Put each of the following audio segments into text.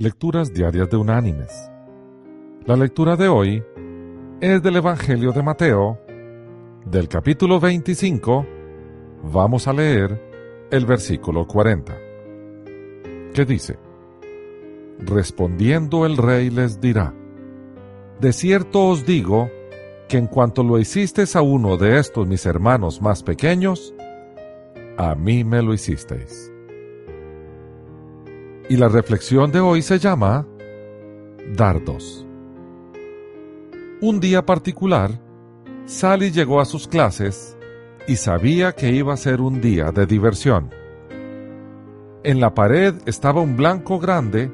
Lecturas Diarias de Unánimes. La lectura de hoy es del Evangelio de Mateo, del capítulo 25. Vamos a leer el versículo 40, que dice, Respondiendo el rey les dirá, De cierto os digo que en cuanto lo hicisteis a uno de estos mis hermanos más pequeños, a mí me lo hicisteis. Y la reflexión de hoy se llama Dardos. Un día particular, Sally llegó a sus clases y sabía que iba a ser un día de diversión. En la pared estaba un blanco grande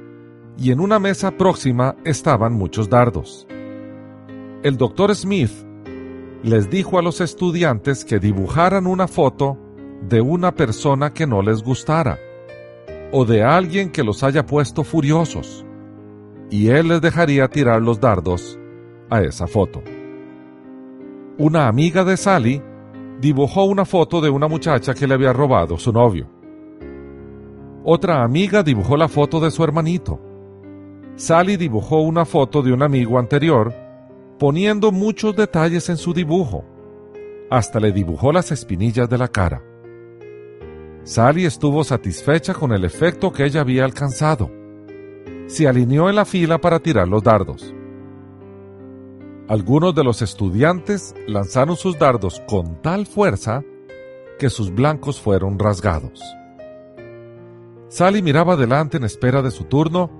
y en una mesa próxima estaban muchos dardos. El doctor Smith les dijo a los estudiantes que dibujaran una foto de una persona que no les gustara o de alguien que los haya puesto furiosos, y él les dejaría tirar los dardos a esa foto. Una amiga de Sally dibujó una foto de una muchacha que le había robado su novio. Otra amiga dibujó la foto de su hermanito. Sally dibujó una foto de un amigo anterior, poniendo muchos detalles en su dibujo. Hasta le dibujó las espinillas de la cara. Sally estuvo satisfecha con el efecto que ella había alcanzado. Se alineó en la fila para tirar los dardos. Algunos de los estudiantes lanzaron sus dardos con tal fuerza que sus blancos fueron rasgados. Sally miraba adelante en espera de su turno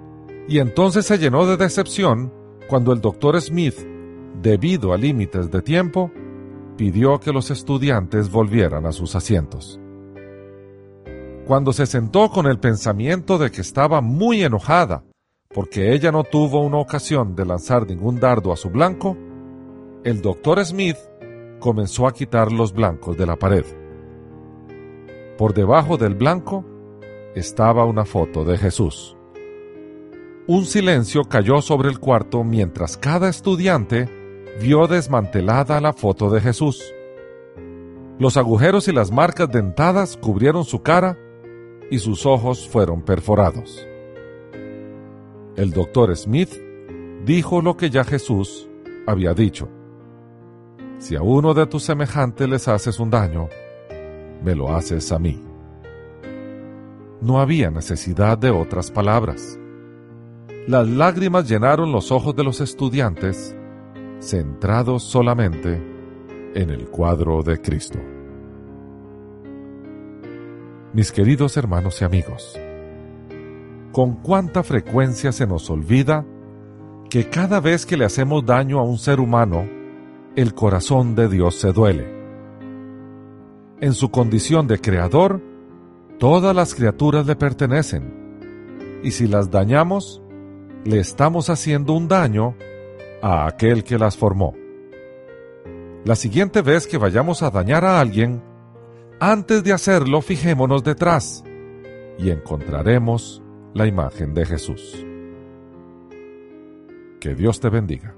y entonces se llenó de decepción cuando el doctor Smith, debido a límites de tiempo, pidió que los estudiantes volvieran a sus asientos. Cuando se sentó con el pensamiento de que estaba muy enojada porque ella no tuvo una ocasión de lanzar ningún dardo a su blanco, el doctor Smith comenzó a quitar los blancos de la pared. Por debajo del blanco estaba una foto de Jesús. Un silencio cayó sobre el cuarto mientras cada estudiante vio desmantelada la foto de Jesús. Los agujeros y las marcas dentadas cubrieron su cara y sus ojos fueron perforados. El doctor Smith dijo lo que ya Jesús había dicho. Si a uno de tus semejantes les haces un daño, me lo haces a mí. No había necesidad de otras palabras. Las lágrimas llenaron los ojos de los estudiantes, centrados solamente en el cuadro de Cristo mis queridos hermanos y amigos. Con cuánta frecuencia se nos olvida que cada vez que le hacemos daño a un ser humano, el corazón de Dios se duele. En su condición de creador, todas las criaturas le pertenecen, y si las dañamos, le estamos haciendo un daño a aquel que las formó. La siguiente vez que vayamos a dañar a alguien, antes de hacerlo, fijémonos detrás y encontraremos la imagen de Jesús. Que Dios te bendiga.